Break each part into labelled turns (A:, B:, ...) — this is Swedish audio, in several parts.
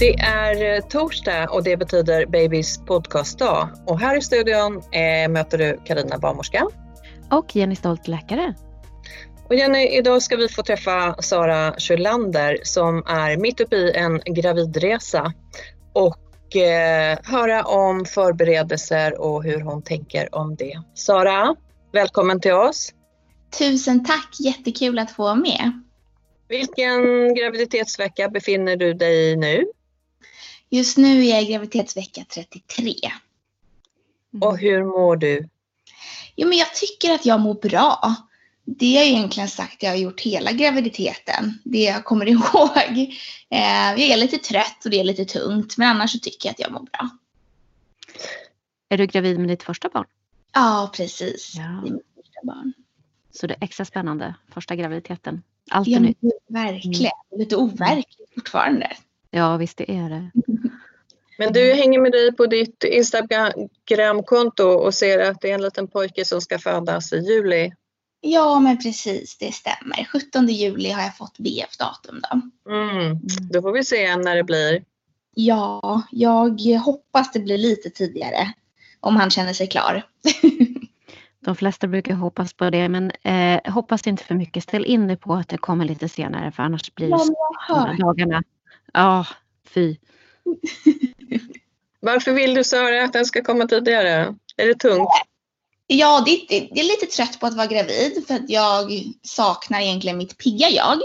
A: Det är eh, torsdag och det betyder Babys podcastdag. Och här i studion eh, möter du Karina barnmorska.
B: Och Jenny Stolt läkare.
A: Och Jenny, idag ska vi få träffa Sara Kjölander som är mitt uppe i en gravidresa och eh, höra om förberedelser och hur hon tänker om det. Sara, välkommen till oss.
C: Tusen tack, jättekul att få vara med.
A: Vilken graviditetsvecka befinner du dig i nu?
C: Just nu är jag i graviditetsvecka 33.
A: Och hur mår du?
C: Jo, men jag tycker att jag mår bra. Det har jag egentligen sagt jag har gjort hela graviditeten. Det jag kommer ihåg. Eh, jag är lite trött och det är lite tungt. Men annars så tycker jag att jag mår bra.
B: Är du gravid med ditt första barn?
C: Ja, precis.
B: Ja.
C: Det är mitt första barn.
B: Så det är extra spännande, första graviditeten. Allt är
C: Ja,
B: nytt.
C: verkligen. Lite overkligt fortfarande.
B: Ja, visst det är det.
A: Men du hänger med dig på ditt Instagramkonto och ser att det är en liten pojke som ska födas i juli.
C: Ja, men precis. Det stämmer. 17 juli har jag fått BF-datum då.
A: Mm. Då får vi se när det blir.
C: Ja, jag hoppas det blir lite tidigare. Om han känner sig klar.
B: De flesta brukar hoppas på det, men eh, hoppas inte för mycket. Ställ in dig på att det kommer lite senare, för annars blir
C: Ja,
B: det här dagarna. Ja, fy.
A: Varför vill du Sara att den ska komma tidigare? Är det tungt?
C: Ja, det, det, är lite trött på att vara gravid för att jag saknar egentligen mitt pigga jag.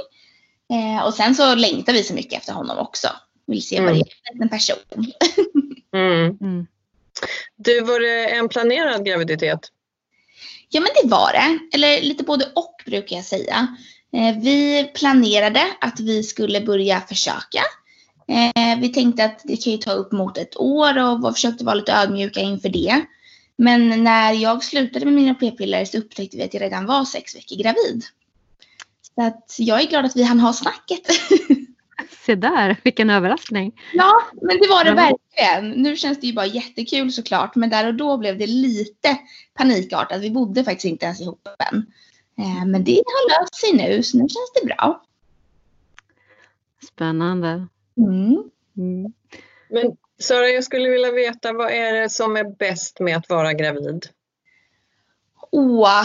C: Eh, och sen så längtar vi så mycket efter honom också. Vill se vad det är för en person.
A: Mm.
B: Mm.
A: Du, var det en planerad graviditet?
C: Ja, men det var det. Eller lite både och brukar jag säga. Eh, vi planerade att vi skulle börja försöka. Eh, vi tänkte att det kan ju ta upp mot ett år och försökte vara lite ödmjuka inför det. Men när jag slutade med mina p-piller så upptäckte vi att jag redan var sex veckor gravid. Så att jag är glad att vi hann ha snacket.
B: Se där, vilken överraskning.
C: ja, men det var det verkligen. Nu känns det ju bara jättekul såklart. Men där och då blev det lite panikartat. Vi bodde faktiskt inte ens ihop än. Eh, Men det har löst sig nu, så nu känns det bra.
B: Spännande.
C: Mm.
B: Mm.
A: Men Sara, jag skulle vilja veta vad är det som är bäst med att vara gravid?
C: Åh,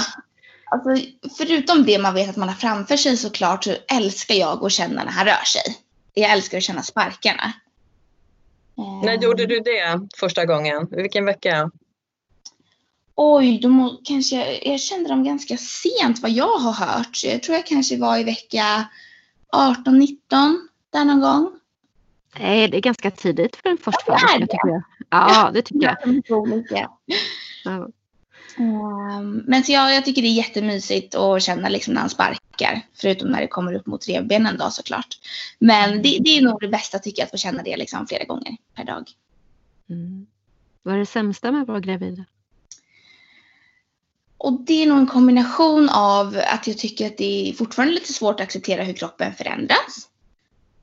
C: alltså, förutom det man vet att man har framför sig såklart så älskar jag att känna när han rör sig. Jag älskar att känna sparkarna. Eh,
A: När gjorde du det första gången? Vilken vecka?
C: Oj, då kanske jag, kände dem ganska sent vad jag har hört. Så jag tror jag kanske var i vecka 18-19. där någon gång?
B: Nej, det är ganska tidigt för en första
C: Ja,
B: tycker jag. Ja, det tycker jag. Ja.
C: Ehm, Men så jag, jag tycker det är jättemysigt att känna liksom när han sparkar. Förutom när det kommer upp mot revbenen då såklart. Men det, det är nog det bästa tycker jag att få känna det liksom flera gånger per dag.
B: Mm. Vad är det sämsta med att vara gravid?
C: Och det är nog en kombination av att jag tycker att det är fortfarande lite svårt att acceptera hur kroppen förändras.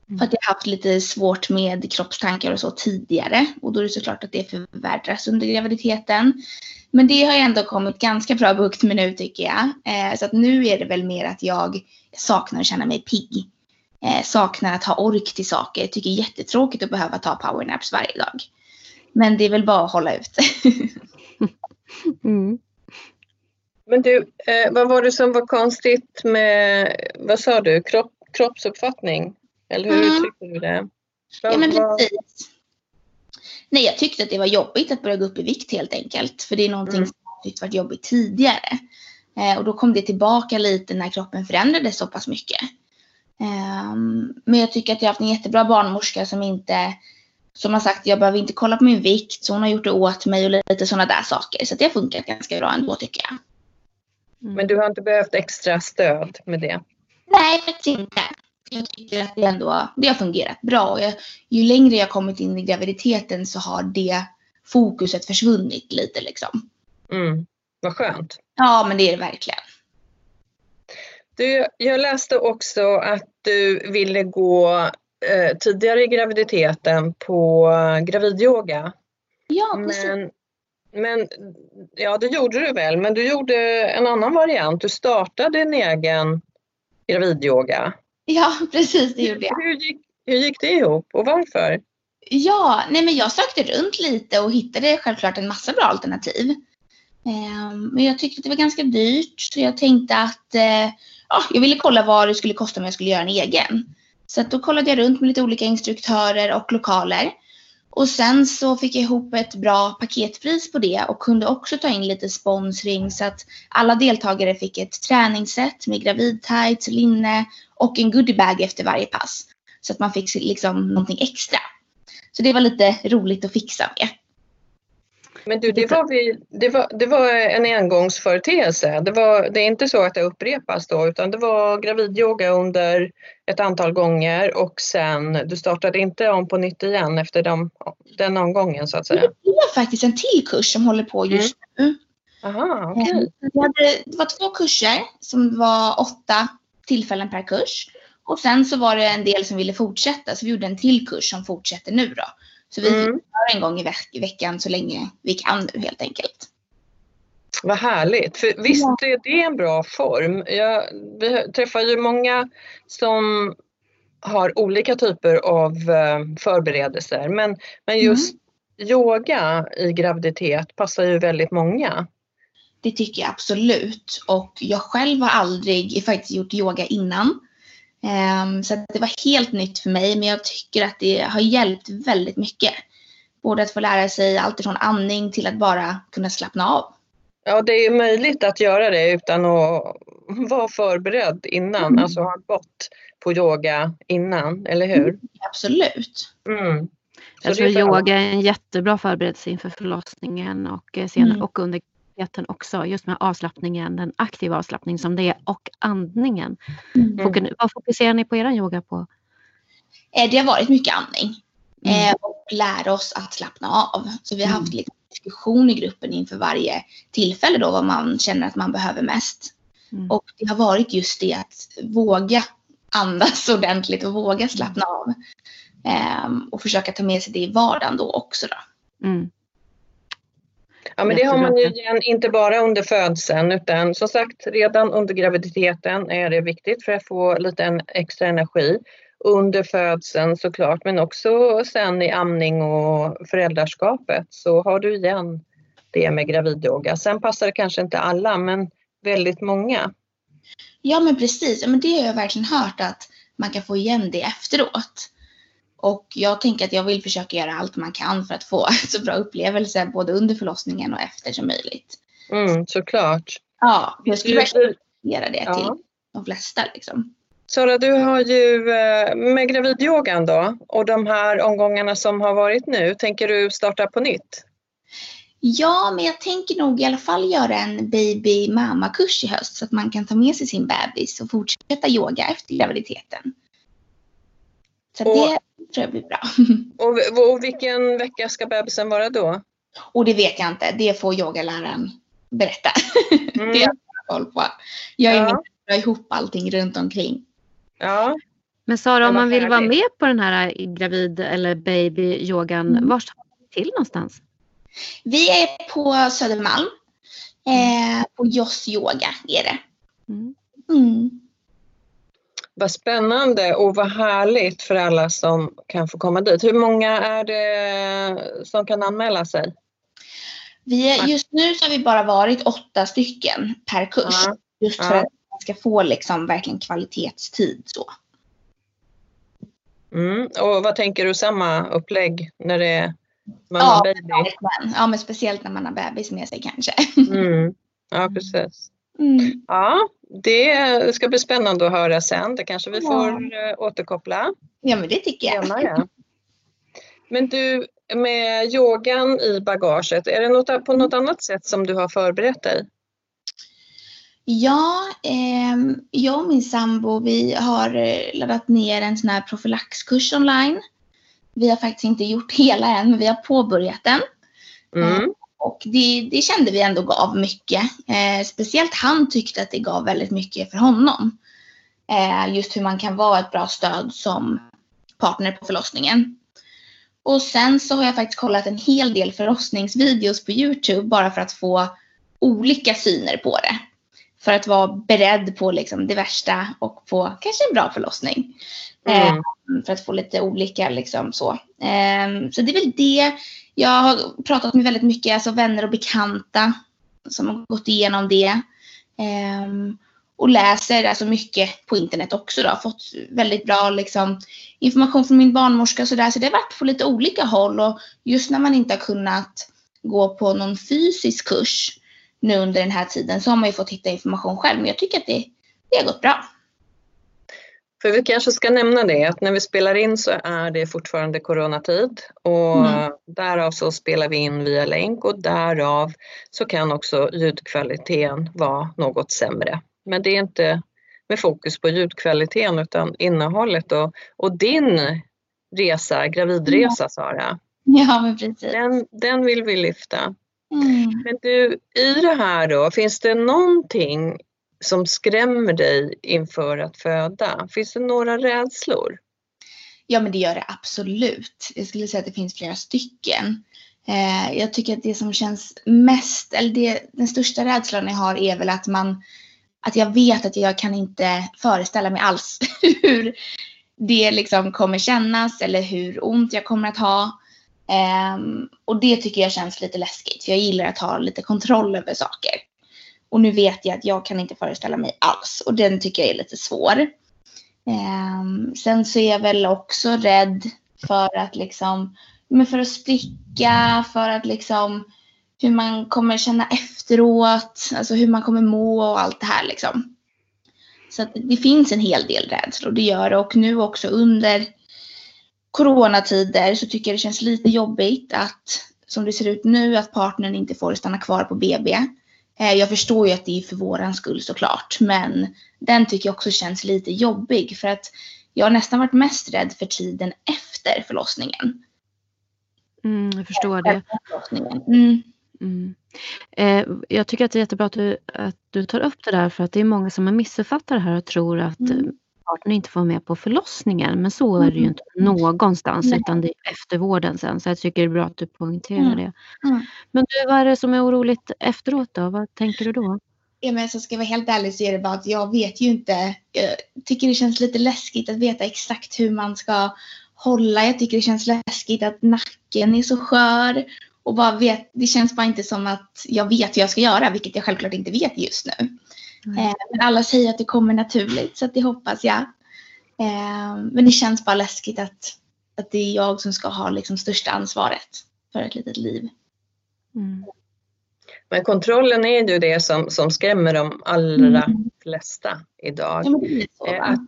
B: Mm.
C: För att jag har haft lite svårt med kroppstankar och så tidigare. Och då är det såklart att det förvärras under graviditeten. Men det har jag ändå kommit ganska bra bukt med nu tycker jag. Eh, så att nu är det väl mer att jag saknar att känna mig pigg. Eh, saknar att ha ork till saker. Tycker det är jättetråkigt att behöva ta powernaps varje dag. Men det är väl bara att hålla ut.
B: Mm.
A: Men du, eh, vad var det som var konstigt med, vad sa du, Kropp, kroppsuppfattning? Eller hur
C: Mm.
A: uttryckte du det? Vad-
C: Ja men
A: vad-
C: precis. Nej jag tyckte att det var jobbigt att börja gå upp i vikt helt enkelt. För det är någonting
A: Mm.
C: som jag tyckt varit jobbigt tidigare. Eh, och då kom det tillbaka lite när kroppen förändrades så pass mycket. Ehm, men jag tycker att jag har haft en jättebra barnmorska som inte som har sagt jag behöver inte kolla på min vikt. Så hon har gjort det åt mig och lite sådana där saker. Så det har funkat ganska bra ändå tycker jag.
B: Mm.
A: Men du har inte behövt extra stöd med det?
C: Nej, faktiskt inte. Jag tycker att det ändå det har fungerat bra. Jag, ju längre jag kommit in i graviditeten så har det fokuset försvunnit lite liksom.
A: Mm. Vad skönt.
C: Ja, men det är det verkligen.
A: Du, jag läste också att du ville gå eh, tidigare i graviditeten på gravidyoga.
C: Ja, precis.
A: Men, men ja, det gjorde du väl, men du gjorde en annan variant. Du startade en egen gravidyoga.
C: Ja, precis det gjorde jag.
A: Hur gick, hur gick det ihop och varför?
C: Ja, nej men jag sökte runt lite och hittade självklart en massa bra alternativ. Ehm, Men jag tyckte att det var ganska dyrt så jag tänkte att eh, ja, jag ville kolla vad det skulle kosta om jag skulle göra en egen. Så att då kollade jag runt med lite olika instruktörer och lokaler. Och sen så fick jag ihop ett bra paketpris på det och kunde också ta in lite sponsring så att alla deltagare fick ett träningsset med gravidtights, linne och en goodiebag efter varje pass. Så att man fick liksom någonting extra. Så det var lite roligt att fixa med.
A: Men du, det var, vi, det var, det var en engångsföreteelse. Det, var, det är inte så att det upprepas då, utan det var gravidyoga under ett antal gånger och sen, du startade inte om på nytt igen efter de, den omgången så att säga?
C: Det är faktiskt en till kurs som håller på just nu.
A: Aha, okej.
C: Vi hade, det var två kurser som var åtta tillfällen per kurs. Och sen så var det en del som ville fortsätta så vi gjorde en till kurs som fortsätter nu då. Så vi
A: Mm.
C: gör en gång i, veck- i veckan så länge vi kan nu helt enkelt.
A: Vad härligt, för visst är det en bra form. Jag, vi träffar ju många som har olika typer av eh, förberedelser men, men just yoga i graviditet passar ju väldigt många.
C: Det tycker jag absolut. Och jag själv har aldrig faktiskt gjort yoga innan. Ehm, så att det var helt nytt för mig. Men jag tycker att det har hjälpt väldigt mycket. Både att få lära sig allt ifrån andning till att bara kunna slappna av.
A: Ja, det är möjligt att göra det utan att vara förberedd innan,
C: Mm.
A: alltså ha gått på yoga innan, eller hur?
C: Absolut.
A: Mm.
B: Jag tror yoga är en jättebra förberedelse inför förlossningen och, eh, senare,
C: Mm.
B: och under graviditeten också. Just med avslappningen, den aktiva avslappning som det är och andningen.
C: Mm.
B: Vad fokuserar ni på er yoga på?
C: Eh, Det har varit mycket andning.
B: Mm.
C: Eh, och lära oss att slappna av. Så vi har haft lite diskussion i gruppen inför varje tillfälle då vad man känner att man behöver mest.
B: Mm.
C: Och det har varit just det att våga andas ordentligt och våga slappna av. Ehm, och försöka ta med sig det i vardagen då också då.
B: Mm.
A: Ja, men det har man ju igen, inte bara under födseln utan som sagt redan under graviditeten är det viktigt för att få lite extra energi. Under födseln såklart men också sen i amning och föräldraskapet så har du igen det med gravidyoga. Sen passar det kanske inte alla men väldigt många.
C: Ja men precis, men det har jag verkligen hört att man kan få igen det efteråt. Och jag tänker att jag vill försöka göra allt man kan för att få så bra upplevelse både under förlossningen och efter som möjligt.
A: Mm, såklart.
C: Ja, jag skulle verkligen göra det
A: Ja.
C: till de flesta liksom.
A: Sara, du har ju eh, med gravidyogan då och de här omgångarna som har varit nu, tänker du starta på nytt?
C: Ja, men jag tänker nog i alla fall göra en baby mamma-kurs i höst så att man kan ta med sig sin bebis och fortsätta yoga efter graviditeten. Så
A: Och-
C: det tror jag blir bra.
A: Och, och vilken vecka ska bebisen vara då?
C: Och det vet jag inte, det får yogaläraren berätta.
A: Mm.
C: Det har jag koll på. Jag är
A: Ja.
C: med att dra ihop allting runt omkring.
A: Ja,
B: Men Sara, om man vill vara med på den här gravid eller baby-yogan,
C: Mm.
B: var ska man till någonstans?
C: Vi är på Södermalm. Eh, på Joss Yoga är det.
B: Mm.
A: Vad spännande och vad härligt för alla som kan få komma dit. Hur många är det som kan anmäla sig?
C: Vi är, just nu så har vi bara varit åtta stycken per kurs.
A: Ja.
C: Just för
A: Ja.
C: att man ska få liksom verkligen kvalitetstid. Så.
A: Mm. Och vad tänker du samma upplägg när det är mamma
C: Ja,
A: baby?
C: verkligen. ja, men speciellt när man har bebis med sig kanske.
A: Mm. Ja, precis.
C: Mm.
A: Ja, det ska bli spännande att höra sen. Det kanske vi
C: Ja.
A: får eh, återkoppla.
C: Ja, men det tycker jag.
A: senare. Men du, med yogan i bagaget, är det något, på något annat sätt som du har förberett dig?
C: Ja, ehm, jag och min sambo vi har eh, laddat ner en sån här profylaxkurs online. Vi har faktiskt inte gjort hela än, men vi har påbörjat den.
A: Mm.
C: Och det, det kände vi ändå gav mycket. Eh, speciellt han tyckte att det gav väldigt mycket för honom. Eh, just hur man kan vara ett bra stöd som partner på förlossningen. Och sen så har jag faktiskt kollat en hel del förlossningsvideos på Youtube bara för att få olika syner på det. För att vara beredd på liksom det värsta och på kanske en bra förlossning. Eh,
A: Mm.
C: för att få lite olika liksom så. Ehm, så det är väl det. Jag har pratat med väldigt mycket alltså vänner och bekanta som har gått igenom det. Um, och läser alltså mycket på internet också då. Fått väldigt bra liksom, information från min barnmorska och sådär. Så det har varit på lite olika håll och just när man inte har kunnat gå på någon fysisk kurs nu under den här tiden så har man ju fått hitta information själv. Men jag tycker att det, det har gått bra.
A: För vi kanske ska nämna det att när vi spelar in så är det fortfarande coronatid och
C: Mm.
A: därav så spelar vi in via länk och därav så kan också ljudkvaliteten vara något sämre. Men det är inte med fokus på ljudkvaliteten utan innehållet och, och din resa, gravidresa Sara,
C: Ja, men precis.
A: den, den vill vi lyfta.
C: Mm.
A: Men du, i det här då, finns det någonting som skrämmer dig inför att föda? Finns det några rädslor?
C: Ja, men det gör det absolut. Jag skulle säga att det finns flera stycken. Eh, jag tycker att det som känns mest, eller det, den största rädslan jag har är väl att man, att jag vet att jag kan inte föreställa mig alls hur det liksom kommer kännas eller hur ont jag kommer att ha. Eh, och det tycker jag känns lite läskigt, för jag gillar att ha lite kontroll över saker. Och nu vet jag att jag kan inte föreställa mig alls och den tycker jag är lite svår. Eh, sen så är jag väl också rädd för att liksom, men för att spricka, för att liksom hur man kommer känna efteråt, alltså hur man kommer må och allt det här liksom. Så att det finns en hel del rädslor, det gör det. Och nu också under coronatider så tycker jag det känns lite jobbigt att, som det ser ut nu, att partnern inte får stanna kvar på BB. Eh, Jag förstår ju att det är för våran skull såklart, men den tycker jag också känns lite jobbig för att jag har nästan varit mest rädd för tiden efter förlossningen.
B: Mm, jag förstår det.
C: Mm.
B: Mm. Eh, jag tycker att det är jättebra att du, att du tar upp det där för att det är många som har missuppfattat det här och tror att
C: Mm.
B: Partnern inte får vara med på förlossningen. Men så är det ju
C: Mm.
B: inte någonstans
C: Nej.
B: utan det är eftervården sen. Så jag tycker det är bra att du poängterar
C: Mm.
B: det.
C: Mm.
B: Men du, vad är det som är oroligt efteråt då? Vad tänker du då?
C: Ja, men så ska jag vara helt ärlig så är det bara att jag vet ju inte. Jag tycker det känns lite läskigt att veta exakt hur man ska hålla. Jag tycker det känns läskigt att nacken är så skör. Och bara vet, det känns bara inte som att jag vet hur jag ska göra, vilket jag självklart inte vet just nu.
B: Mm.
C: Men alla säger att det kommer naturligt, så att det hoppas jag. Eh, men det känns bara läskigt att, att det är jag som ska ha liksom största ansvaret för ett litet liv.
B: Mm.
A: Men kontrollen är ju det som, som skrämmer de allra
C: Mm.
A: flesta idag.
C: Ja,
A: Eh? Att,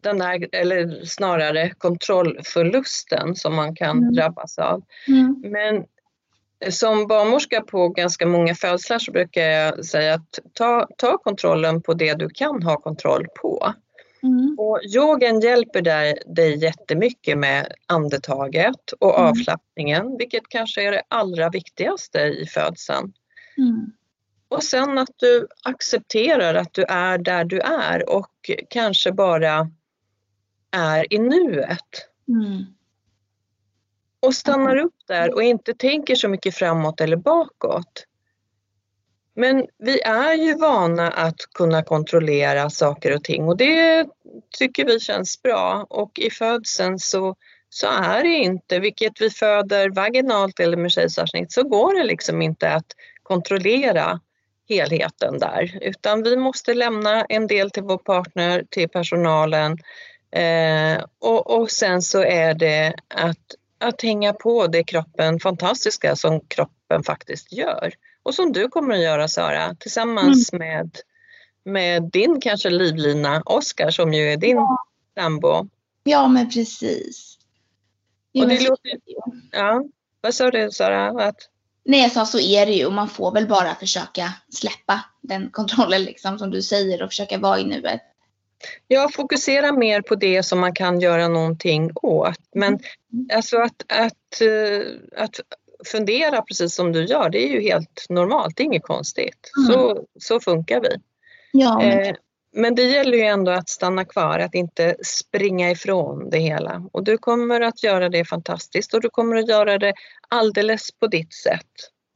A: den där, eller snarare kontrollförlusten som man kan
C: Mm.
A: drabbas av.
C: Mm.
A: Men som barnmorska på ganska många födslar så brukar jag säga att ta, ta kontrollen på det du kan ha kontroll på.
C: Mm.
A: Och yogan hjälper dig, dig jättemycket med andetaget och
C: Mm.
A: avslappningen, vilket kanske är det allra viktigaste i födseln.
C: Mm.
A: Och sen att du accepterar att du är där du är och kanske bara är i nuet.
C: Mm.
A: Och stannar upp där och inte tänker så mycket framåt eller bakåt. Men vi är ju vana att kunna kontrollera saker och ting och det tycker vi känns bra. Och i födseln så, så är det inte, vilket vi föder vaginalt eller med kejsarsnitt, så går det liksom inte att kontrollera helheten där. Utan vi måste lämna en del till vår partner, till personalen. Eh, och, och sen så är det att, att hänga på det kroppen, fantastiska som kroppen faktiskt gör och som du kommer att göra Sara tillsammans med, med din kanske livlina Oskar som ju är din sambo.
C: Ja, men precis. Jo,
A: Och det låter, ja, vad sa du Sara? Att,
C: Nej, jag sa så är det ju och man får väl bara försöka släppa den kontrollen liksom som du säger och försöka vara i nuet.
A: Ja, fokusera mer på det som man kan göra någonting åt. Men alltså att, att, eh, att fundera precis som du gör, det är ju helt normalt, det är inget konstigt.
C: Mm.
A: Så, så funkar vi.
C: Ja,
A: Eh, men det gäller ju ändå att stanna kvar, att inte springa ifrån det hela. Och du kommer att göra det fantastiskt och du kommer att göra det alldeles på ditt sätt.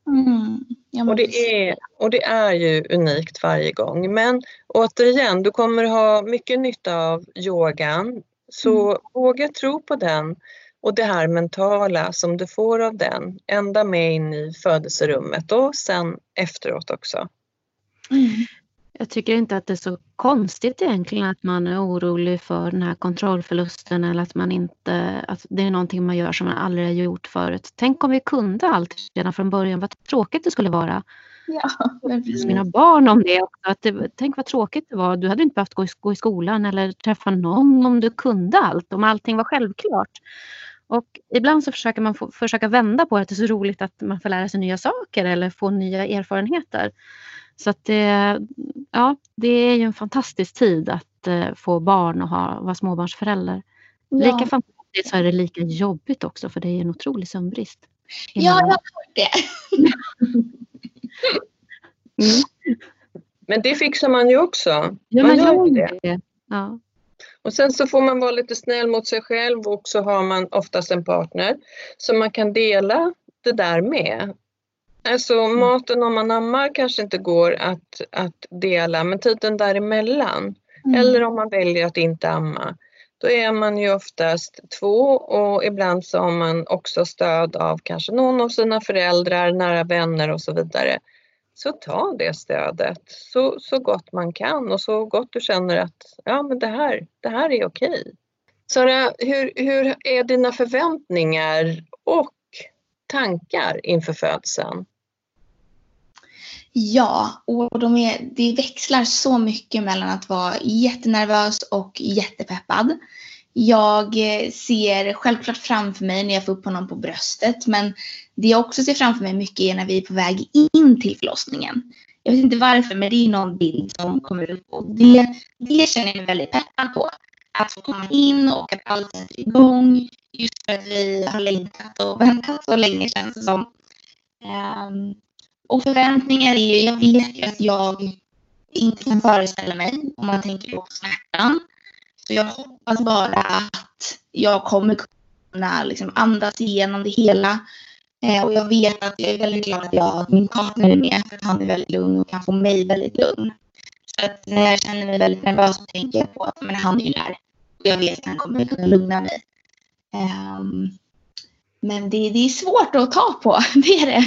C: Mm,
A: Och det, är, och det är ju unikt varje gång. Men återigen, du kommer ha mycket nytta av yogan. Så våga tro på den och det här mentala som du får av den ända med in i födelserummet och sen efteråt också.
C: Mm.
B: Jag tycker inte att det är så konstigt egentligen att man är orolig för den här kontrollförlusten eller att man inte, att det är någonting man gör som man aldrig har gjort förut. Tänk om vi kunde allt redan från början, vad tråkigt det skulle vara.
C: Ja, men precis.
B: Mina barn om det också. Att det, tänk vad tråkigt det var. Du hade inte behövt gå i, gå i skolan eller träffa någon om du kunde allt, om allting var självklart. Och ibland så försöker man få, försöka vända på det, att det är så roligt att man får lära sig nya saker eller få nya erfarenheter. Så att det, ja, det är ju en fantastisk tid att eh, få barn och ha, vara småbarnsförälder. Lika
C: Ja,
B: fantastiskt så är det lika jobbigt också för det är en otrolig sömnbrist.
C: ja, jag har hört det.
B: Mm.
A: Men det fixar man ju också.
B: Ja,
A: man
B: man
A: gör det.
B: det. Ja.
A: Och sen så får man vara lite snäll mot sig själv och så har man oftast en partner som man kan dela det där med. Alltså maten om man ammar kanske inte går att, att dela men tiden däremellan
C: Mm.
A: eller om man väljer att inte amma. Då är man ju oftast två och ibland så har man också stöd av kanske någon av sina föräldrar, nära vänner och så vidare. Så ta det stödet så, så gott man kan och så gott du känner att ja, men det, här, det här är okej. Sara, hur, hur är dina förväntningar och tankar inför födseln?
C: Ja, och de är, det växlar så mycket mellan att vara jättenervös och jättepeppad. Jag eh, ser självklart framför mig när jag får upp honom på bröstet, men det jag också ser framför mig mycket är när vi är på väg in till förlossningen. Jag vet inte varför, men det är någon bild som kommer upp och det, det känner jag mig väldigt peppad på. Att få komma in och att allt sätter igång. Just för att vi har längtat och väntat så länge känns det som. Ehm, och förväntningar är ju, jag vet ju att jag inte kan föreställa mig om man tänker på smärtan. Så jag hoppas bara att jag kommer kunna liksom andas igenom det hela. Eh, och jag vet att jag är väldigt glad att jag att min partner är med, för att han är väldigt lugn och kan få mig väldigt lugn. Så att när jag känner mig väldigt nervös så tänker jag på att men han är ju där. Och jag vet att han kommer kunna lugna mig. Ehm, men det, det är svårt att ta på, det är det.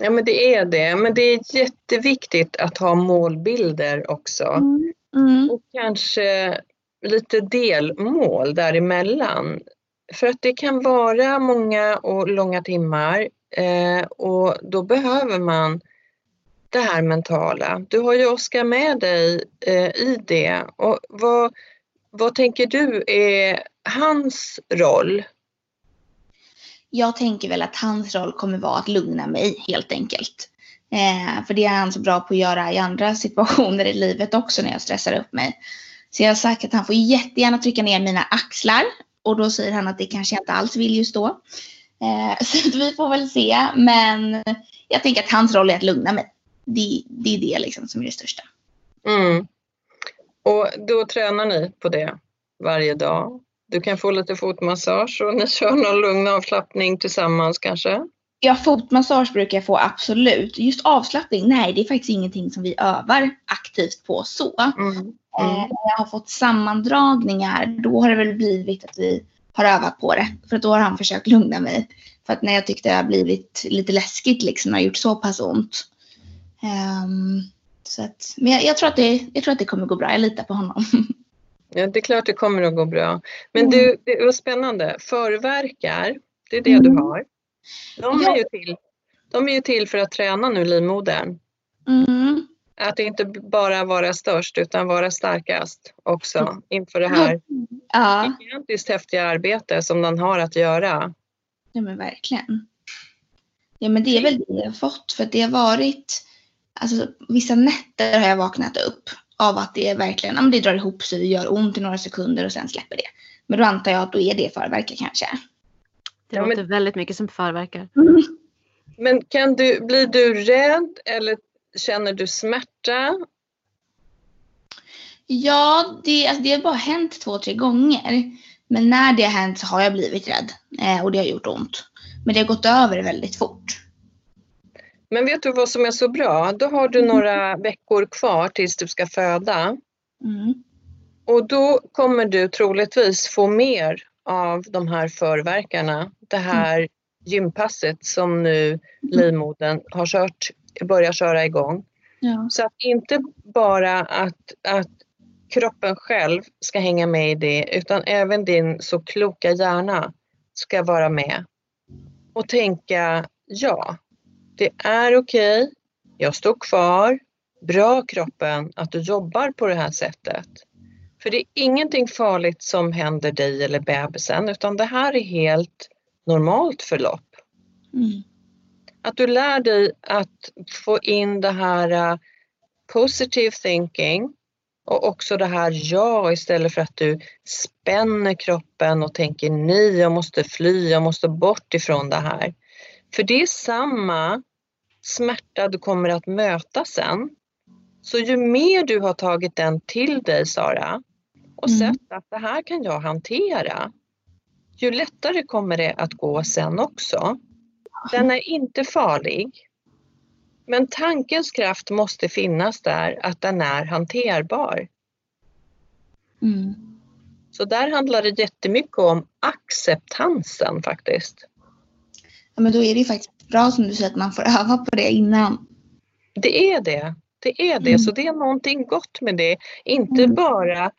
A: Ja, men det är det. Men det är jätteviktigt att ha målbilder också.
C: Mm. Mm.
A: Och kanske lite delmål däremellan. För att det kan vara många och långa timmar eh, och då behöver man det här mentala. Du har ju Oskar med dig eh, i det. Och vad, vad tänker du är hans roll?
C: Jag tänker väl att hans roll kommer vara att lugna mig helt enkelt. Eh, för det är han så bra på att göra i andra situationer i livet också när jag stressar upp mig. Så jag har sagt att han får jättegärna trycka ner mina axlar och då säger han att det kanske jag inte alls vill just då. Eh, så vi får väl se. Men jag tänker att hans roll är att lugna mig. Det, det är det liksom som är det största.
A: Mm. Och då tränar ni på det varje dag? Du kan få lite fotmassage och ni kör någon lugn avslappning tillsammans kanske?
C: Ja, fotmassage brukar jag få absolut. Just avslappning, nej det är faktiskt ingenting som vi övar aktivt på så.
A: Mm.
C: Eh, när jag har fått sammandragningar, då har det väl blivit att vi har övat på det. För att då har han försökt lugna mig. För att när jag tyckte det har blivit lite läskigt liksom, har gjort så pass ont. Ehm, så att, men jag, jag, tror att det, jag tror att det kommer gå bra, jag litar på honom.
A: Ja, det är klart det kommer att gå bra. Men
C: Mm.
A: du, det var spännande. Förverkar, det är det
C: Mm.
A: du har. De är, ju till, de är ju till för att träna nu livmodern.
C: Mm.
A: Att inte bara vara störst utan vara starkast också inför det här
C: Ja,
A: gigantiskt häftiga arbete som den har att göra.
C: ja men verkligen. Ja men det är väl det jag har fått för det har varit, alltså vissa nätter har jag vaknat upp av att det är verkligen, ja men det drar ihop sig, det gör ont i några sekunder och sen släpper det. Men då antar jag att då är det förverkar kanske.
B: Det
A: Ja, men-
B: låter väldigt mycket som förverkar.
A: Men kan du, blir du rädd eller känner du smärta?
C: Ja, det, alltså det har bara hänt två, tre gånger. Men när det har hänt så har jag blivit rädd eh, och det har gjort ont. Men det har gått över väldigt fort.
A: Men vet du vad som är så bra? Då har du några veckor kvar tills du ska föda.
C: Mm.
A: Och då kommer du troligtvis få mer av de här förverkarna. Det här gympasset som nu livmodern har kört, börjar köra igång.
C: Ja.
A: Så att inte bara att, att kroppen själv ska hänga med i det utan även din så kloka hjärna ska vara med. Och tänka, ja, det är okej, jag står kvar, bra kroppen att du jobbar på det här sättet. För det är ingenting farligt som händer dig eller bebisen utan det här är helt normalt förlopp.
C: Mm.
A: Att du lär dig att få in det här uh, positive thinking och också det här ja istället för att du spänner kroppen och tänker nej, jag måste fly, jag måste bort ifrån det här. För det är samma smärta du kommer att möta sen. Så ju mer du har tagit den till dig Sara och
C: Mm.
A: sett att det här kan jag hantera, ju lättare kommer det att gå sen också. Den är inte farlig. Men tankens kraft måste finnas där att den är hanterbar.
C: Mm.
A: Så där handlar det jättemycket om acceptansen faktiskt.
C: Ja, men då är det ju faktiskt bra som du säger att man får öva på det innan.
A: Det är det. Det är det.
C: Mm.
A: Så det är någonting gott med det. Inte
C: Mm.
A: bara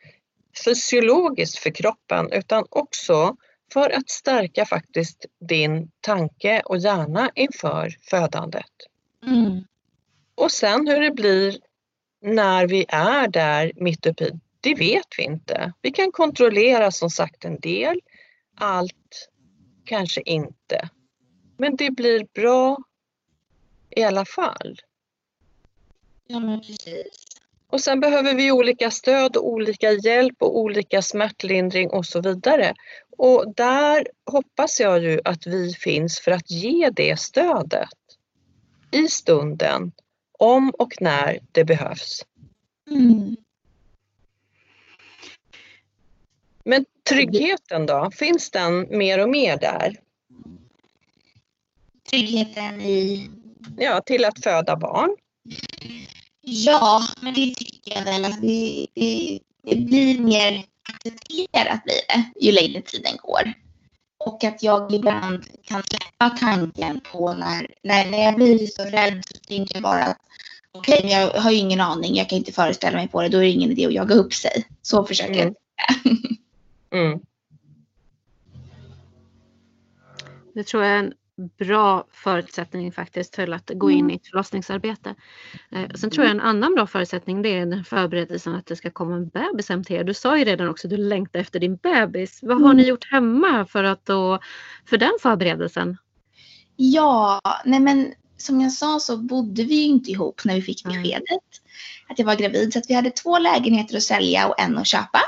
A: fysiologiskt för kroppen utan också för att stärka faktiskt din tanke och hjärna inför födandet.
C: Mm.
A: Och sen hur det blir när vi är där mitt uppe i, det vet vi inte. Vi kan kontrollera som sagt en del, allt kanske inte. Men det blir bra i alla fall.
C: Ja, men precis.
A: Och sen behöver vi olika stöd och olika hjälp och olika smärtlindring och så vidare. Och där hoppas jag ju att vi finns för att ge det stödet i stunden, om och när det behövs.
C: Mm.
A: Men tryggheten då, finns den mer och mer där?
C: Tryggheten i...
A: Ja, till att föda barn.
C: Ja, men det tycker jag väl att det, det, det blir mer accepterat blir det ju längre tiden går. Och att jag ibland kan släppa tanken på när, när, när jag blir så rädd så tänker jag bara att okej, okay, jag har ju ingen aning, jag kan inte föreställa mig på det, då är det ingen idé att jaga upp sig. Så försöker
A: Mm.
C: jag.
A: Mm.
B: Det tror jag är en bra förutsättning faktiskt för att gå in i ett förlossningsarbete. Eh, sen tror jag en annan bra förutsättning det är den förberedelsen att det ska komma en bebis hem till er. Du sa ju redan också att du längtar efter din bebis. Vad har ni gjort hemma för, att då, för den förberedelsen?
C: Ja, nej men som jag sa så bodde vi inte ihop när vi fick beskedet att jag var gravid. Så att vi hade två lägenheter att sälja och en att köpa.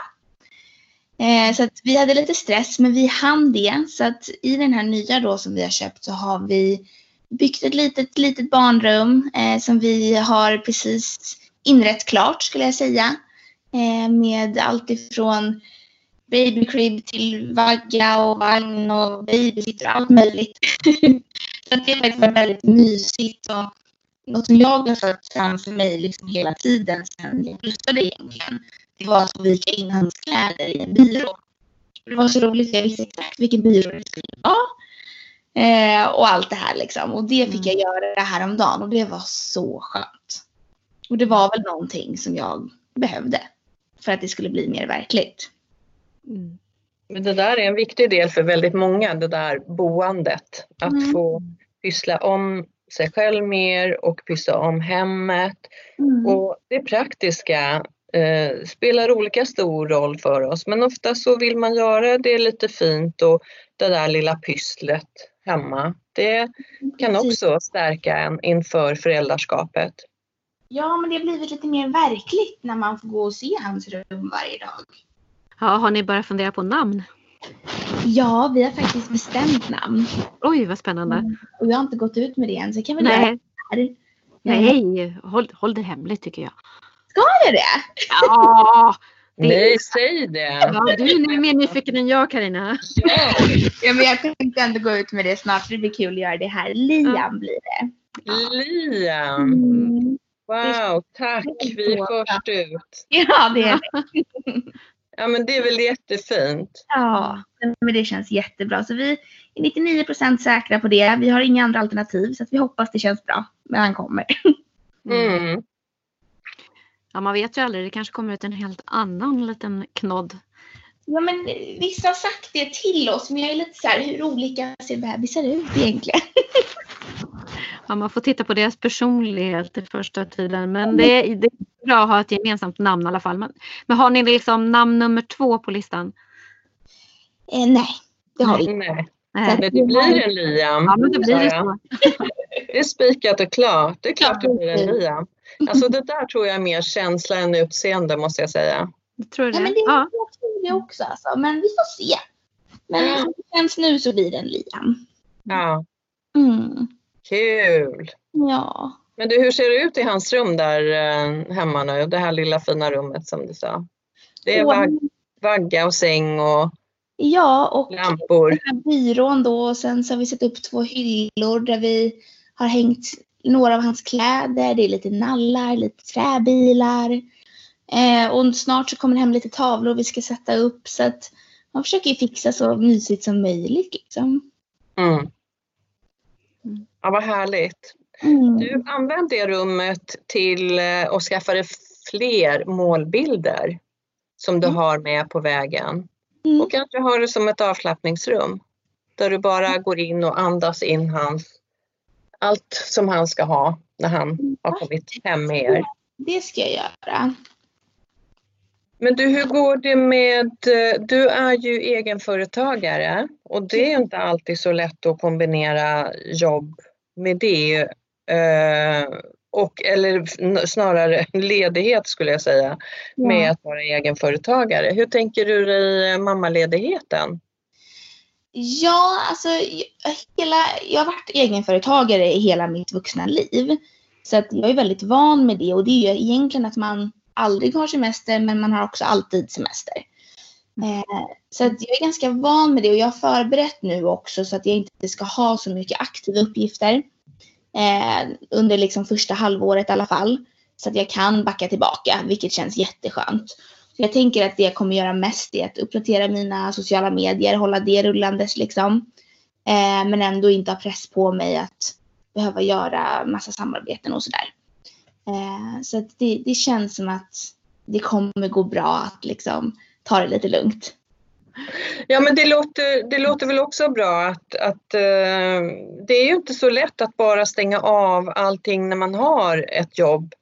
C: Eh, så att vi hade lite stress men vi hann det. Så att i den här nya då som vi har köpt så har vi byggt ett litet, litet barnrum eh, som vi har precis inrett klart skulle jag säga. Eh, med allt ifrån babycrib till vagga och vagn och babysitter och allt möjligt. så att det har faktiskt varit väldigt mysigt och något som jag har sett framför mig liksom hela tiden sedan jag flyttade egentligen. Det var att få vika in hans kläder i en byrå. Det var så roligt, jag visste exakt vilken byrå det skulle vara. Eh, och allt det här liksom. Och det fick jag göra häromdagen och det var så skönt. Och det var väl någonting som jag behövde för att det skulle bli mer verkligt.
B: Mm.
A: Men det där är en viktig del för väldigt många, det där boendet. Att
C: Mm.
A: få pyssla om sig själv mer och pyssla om hemmet.
C: Mm.
A: Och det praktiska eh, spelar olika stor roll för oss men ofta så vill man göra det lite fint och det där lilla pysslet hemma. Det kan också stärka en inför föräldraskapet.
C: Ja, men det har blivit lite mer verkligt när man får gå och se hans rum varje dag.
B: Ja, har ni börjat fundera på namn?
C: Ja, vi har faktiskt bestämt namn.
B: Oj, vad spännande.
C: Och jag har inte gått ut med det än, så kan göra det
B: Nej,
C: här.
B: nej håll, håll det hemligt tycker jag.
C: Ska jag det?
B: Ja, det-
A: Nej, säg det!
B: ja du är mer nyfiken än jag Karina.
A: Ja,
C: Ja, men jag tänkte ändå gå ut med det snart, så det blir kul att göra det här. Liam
B: Ja.
C: blir det.
A: Liam!
C: Mm.
A: Wow, tack! Vi är först ut.
C: Ja, det är det.
A: Ja, men det är väl jättefint.
C: Ja, men det känns jättebra. Så vi är 99% säkra på det. Vi har inga andra alternativ, så att vi hoppas det känns bra när han kommer.
A: Mm.
B: Ja, man vet ju aldrig. Det kanske kommer ut en helt annan liten knodd.
C: Ja, men vissa har sagt det till oss, men jag är lite så här, hur olika ser bebisar ut egentligen?
B: Ja, man får titta på deras personlighet i första tiden. Men det är, det är bra att ha ett gemensamt namn i alla fall. Men, men har ni liksom namn nummer två på listan?
C: Eh, nej, det har vi inte.
A: Nej,
B: Nej.
A: men det blir en Liam.
B: Ja, men det blir det så.
A: Det är spikat och klart. Det är klart det blir en. Liam. Alltså det där tror jag är mer känsla än utseende måste jag säga.
B: Jag tror
C: Ja,
B: det.
C: men det
B: Ja.
C: jag tror det också, alltså. men vi får se. Men som det känns nu så blir det en Liam.
A: Ja,
C: Mm.
A: kul!
C: Ja.
A: Men du, hur ser det ut i hans rum där eh, hemma nu? Det här lilla fina rummet som du sa. Det är vag vagga och säng och
C: Ja, och
A: lampor.
C: den här byrån då och sen så har vi satt upp två hyllor där vi har hängt några av hans kläder. Det är lite nallar, lite träbilar. Eh, och snart så kommer det hem lite tavlor vi ska sätta upp så att man försöker ju fixa så mysigt som möjligt liksom.
A: Mm. Ja, vad härligt.
C: Mm.
A: Du, använd det rummet till eh, att skaffa dig fler målbilder som du har med på vägen.
C: Mm.
A: Och kanske ha det som ett avslappningsrum. Där du bara går in och andas in hans, allt som han ska ha när han har kommit hem med er.
C: Det ska jag göra.
A: Men du, hur går det med, eh, du är ju egenföretagare och det är inte alltid så lätt att kombinera jobb med det. Eh, och, eller snarare ledighet skulle jag säga,
C: Ja.
A: med att vara egenföretagare. Hur tänker du dig mammaledigheten?
C: Ja, alltså hela, jag har varit egenföretagare i hela mitt vuxna liv. Så att jag är väldigt van med det och det är ju egentligen att man aldrig har semester men man har också alltid semester. Eh, så att jag är ganska van med det och jag har förberett nu också så att jag inte ska ha så mycket aktiva uppgifter. Eh, under liksom första halvåret i alla fall. Så att jag kan backa tillbaka vilket känns jätteskönt. Jag tänker att det jag kommer göra mest är att uppdatera mina sociala medier, hålla det rullandes liksom. Eh, men ändå inte ha press på mig att behöva göra massa samarbeten och sådär. Eh, så att det, det känns som att det kommer gå bra att liksom ta det lite lugnt.
A: Ja men det låter, det låter väl också bra att, att eh, det är ju inte så lätt att bara stänga av allting när man har ett jobb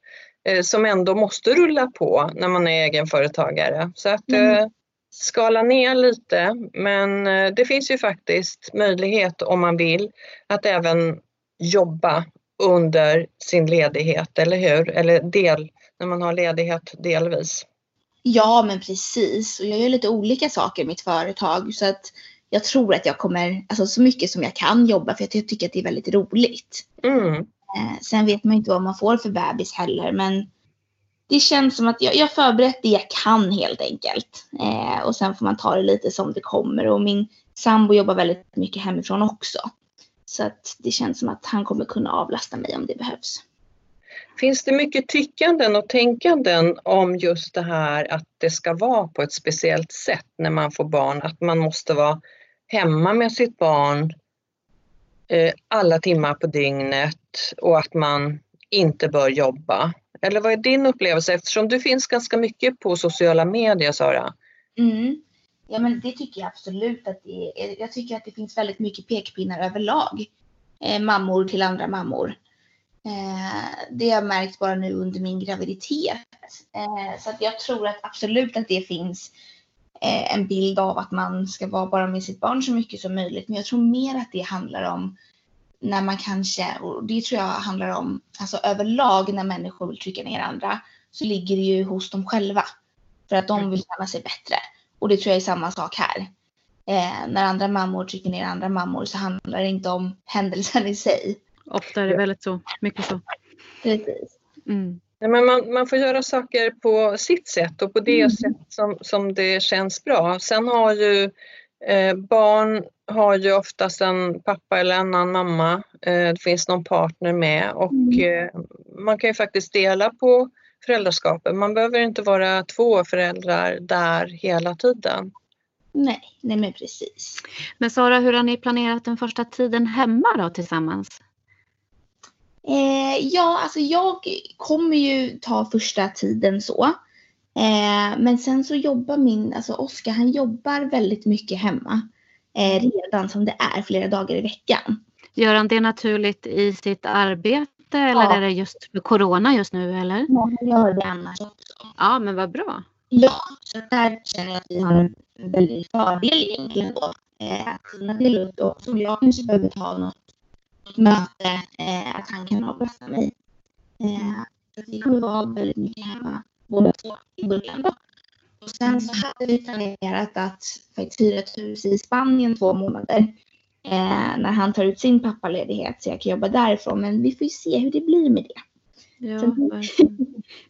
A: som ändå måste rulla på när man är egenföretagare. Så att eh, skala ner lite men eh, det finns ju faktiskt möjlighet om man vill att även jobba under sin ledighet, eller hur? Eller del, när man har ledighet delvis.
C: Ja, men precis. Och jag gör lite olika saker i mitt företag så att jag tror att jag kommer, alltså så mycket som jag kan jobba för jag tycker att det är väldigt roligt.
A: Mm.
C: Eh, sen vet man inte vad man får för bebis heller, men det känns som att jag, jag har förberett det jag kan helt enkelt. Eh, och sen får man ta det lite som det kommer. Och min sambo jobbar väldigt mycket hemifrån också. Så att det känns som att han kommer kunna avlasta mig om det behövs.
A: Finns det mycket tyckanden och tänkanden om just det här att det ska vara på ett speciellt sätt när man får barn? Att man måste vara hemma med sitt barn eh, Eh, alla timmar på dygnet och att man inte bör jobba. Eller vad är din upplevelse eftersom du finns ganska mycket på sociala medier Sara?
C: Mm. Ja, men det tycker jag absolut att det är. Jag tycker att det finns väldigt mycket pekpinnar överlag. Eh, mammor till andra mammor. Eh, det har jag märkt bara nu under min graviditet. Eh, så att jag tror att absolut att det finns eh, en bild av att man ska vara bara med sitt barn så mycket som möjligt. Men jag tror mer att det handlar om när man kanske, och det tror jag handlar om, alltså överlag när människor vill trycka ner andra, så ligger det ju hos dem själva. För att de vill känna sig bättre. Och det tror jag är samma sak här. Eh, när andra mammor trycker ner andra mammor så handlar det inte om händelsen i sig.
B: Ofta är det väldigt så, mycket så.
C: Precis.
B: Mm.
A: Nej, men man, man får göra saker på sitt sätt och på det
C: Mm.
A: sätt som, som det känns bra. Sen har ju eh, barn har ju oftast en pappa eller en annan mamma. Eh, det finns någon partner med och
C: Mm.
A: eh, man kan ju faktiskt dela på föräldraskapet. Man behöver inte vara två föräldrar där hela tiden.
C: Nej, nej men precis.
B: Men Sara, hur har ni planerat den första tiden hemma då tillsammans?
C: Eh, ja, alltså jag kommer ju ta första tiden så. Eh, men sen så jobbar min, alltså Oskar han jobbar väldigt mycket hemma. Eh, redan som det är flera dagar i veckan.
B: Gör han det naturligt i sitt arbete eller
C: Ja.
B: är det just för corona just nu eller?
C: Ja, han gör det annars också.
B: Ja, men vad bra.
C: Ja, så där känner jag att vi har en väldig fördel egentligen då. Eh, att kunna dela upp då. Som jag kanske behöver ta något möte, eh, att han kan avlasta mig. Eh, så vi kommer vara väldigt mycket hemma båda två i början då. Och sen så hade vi planerat att faktiskt hyra ett hus i Spanien två månader. Eh, när han tar ut sin pappaledighet så jag kan jobba därifrån. Men vi får ju se hur det blir med det.
B: Ja.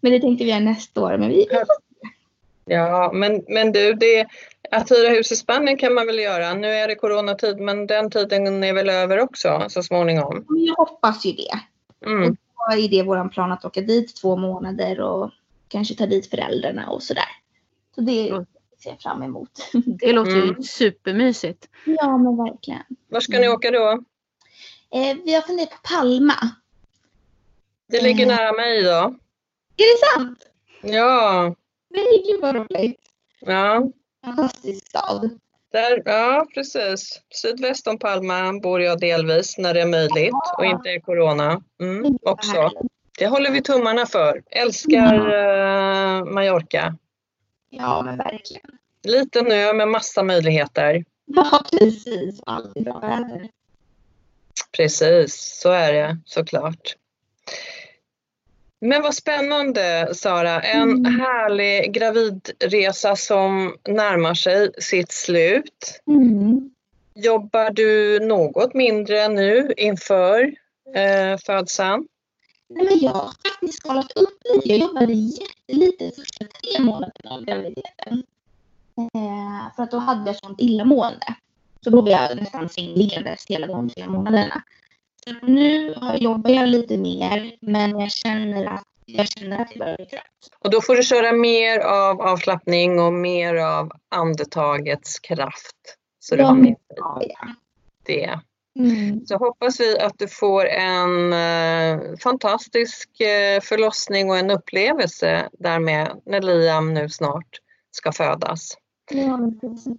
C: Men det tänkte vi göra nästa år. Men vi,
A: Ja, men, men du, det, att hyra hus i Spanien kan man väl göra. Nu är det coronatid men den tiden är väl över också så småningom.
C: jag hoppas ju det.
A: Mm.
C: Då är det vår plan att åka dit två månader och kanske ta dit föräldrarna och sådär. Så det
B: Mm.
C: ser jag fram emot.
B: Det låter ju
A: Mm.
B: supermysigt.
C: ja, men verkligen.
A: Var ska ni åka då?
C: Eh, vi har funderat på Palma.
A: Det ligger
C: Mm.
A: nära mig då.
C: Är det sant?
A: Ja,
C: Nej, gud vad roligt.
A: ja,
C: Fantastisk stad.
A: där, ja precis. Sydväst om Palma bor jag delvis när det är möjligt och inte är corona. Mm, också. Det håller vi tummarna för. Älskar eh, Mallorca.
C: Ja, men verkligen.
A: Liten ö med massa möjligheter.
C: Ja, precis. Alltid bra väder.
A: Precis, så är det såklart. Men vad spännande Sara, en
C: Mm.
A: härlig gravidresa som närmar sig sitt slut.
C: Mm.
A: Jobbar du något mindre nu inför eh, födseln?
C: Nej, men jag har faktiskt skalat upp lite. Jag jobbade jättelite första tre månaderna av graviditeten. Eh, för att då hade jag sånt illamående. Så då var jag nästan sängliggandes hela de tre månaderna. Nu har- jobbar jag lite mer, men jag känner att jag känner att jag börjar bli trött.
A: Och då får du köra mer av avslappning och mer av andetagets kraft. Så du har med dig
C: Ja, ja.
A: det.
C: Mm.
A: Så hoppas vi att du får en eh, fantastisk eh, förlossning och en upplevelse därmed när Liam nu snart ska födas.
C: Ja,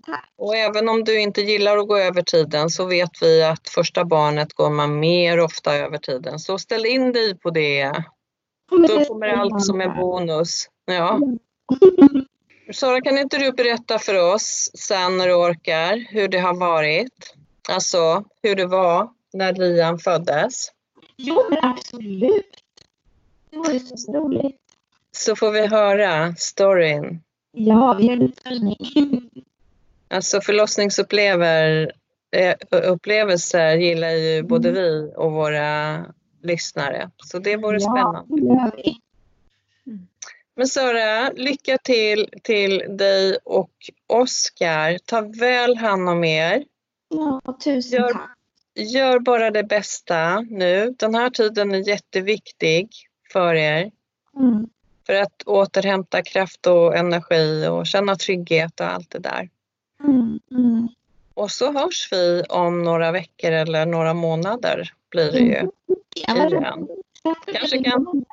C: tack.
A: Och även om du inte gillar att gå över tiden så vet vi att första barnet går man mer ofta över tiden. Så ställ in dig på det. Då kommer allt som en bonus. Ja. Sara, kan inte du berätta för oss sen när du orkar hur det har varit? Alltså hur det var när Liam föddes.
C: Jo, men absolut. Det var ju så roligt.
A: Så får vi höra storyn.
C: Ja, vi gör en uppföljning.
A: Alltså förlossningsupplevelser eh, gillar ju både vi och våra lyssnare. Så det vore spännande.
C: Ja, det gör vi.
A: Men Sara, lycka till till dig och Oskar. Ta väl hand om er.
C: Ja, tusen
A: Gör-
C: tack.
A: Gör bara det bästa nu. Den här tiden är jätteviktig för er.
C: Mm.
A: För att återhämta kraft och energi och känna trygghet och allt det där.
C: Mm. Mm.
A: Och så hörs vi om några veckor eller några månader blir det ju.
C: Vad
A: Igen. Kanske kan-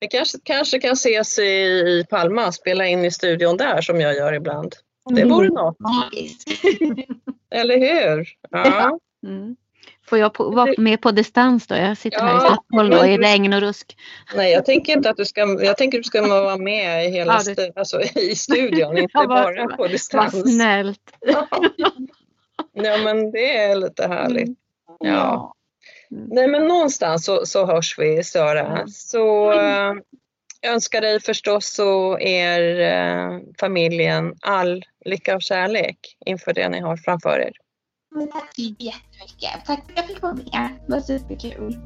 A: Vi kanske, kanske kan ses i, i Palma, spela in i studion där som jag gör ibland. Det vore något,
C: Magiskt.
A: eller hur? Ja.
B: Mm. Får jag på, vara med på distans då? Jag sitter här i
A: Ja,
B: Stockholm då, i regn och rusk.
A: Nej, jag tänker inte att du ska, jag tänker att du ska vara med i hela
B: Ja,
A: stu, alltså, i studion, inte
B: Ja, vad-
A: bara på
B: Vad
A: distans.
B: snällt.
A: Ja, men det är lite härligt. Ja.
B: Mm.
A: Nej, men någonstans så, så hörs vi, Sara. Så äh, önskar dig förstås och er äh, familjen all lycka och kärlek inför det ni har framför er.
C: Men tack så jättemycket. Tack för att jag fick vara med. Det var superkul.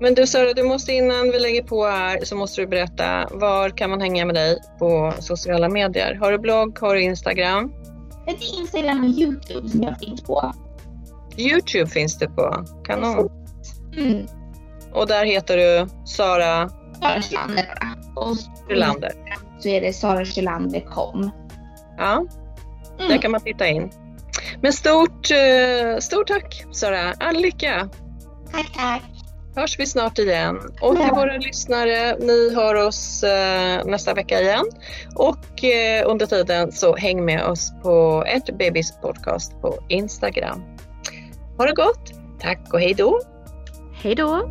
A: Men du Sara, du måste innan vi lägger på här så måste du berätta var kan man hänga med dig på sociala medier? Har du blogg? Har du Instagram?
C: Det är Instagram och Youtube som jag finns på.
A: Youtube finns det på. Kanon.
C: Mm.
A: Och där heter du Sara
C: Sara Kjelander. Och
A: Rylander.
C: så är det sarakjelander.com.
A: Ja, där
C: Mm.
A: kan man titta in. Men stort, eh, stort tack Sara. All lycka.
C: Tack, tack.
A: Hörs vi snart igen. Och till våra lyssnare, ni hör oss eh, nästa vecka igen. Och eh, under tiden så häng med oss på ett bebis podcast på Instagram. Ha det gott. Tack och hej då.
B: Hej då!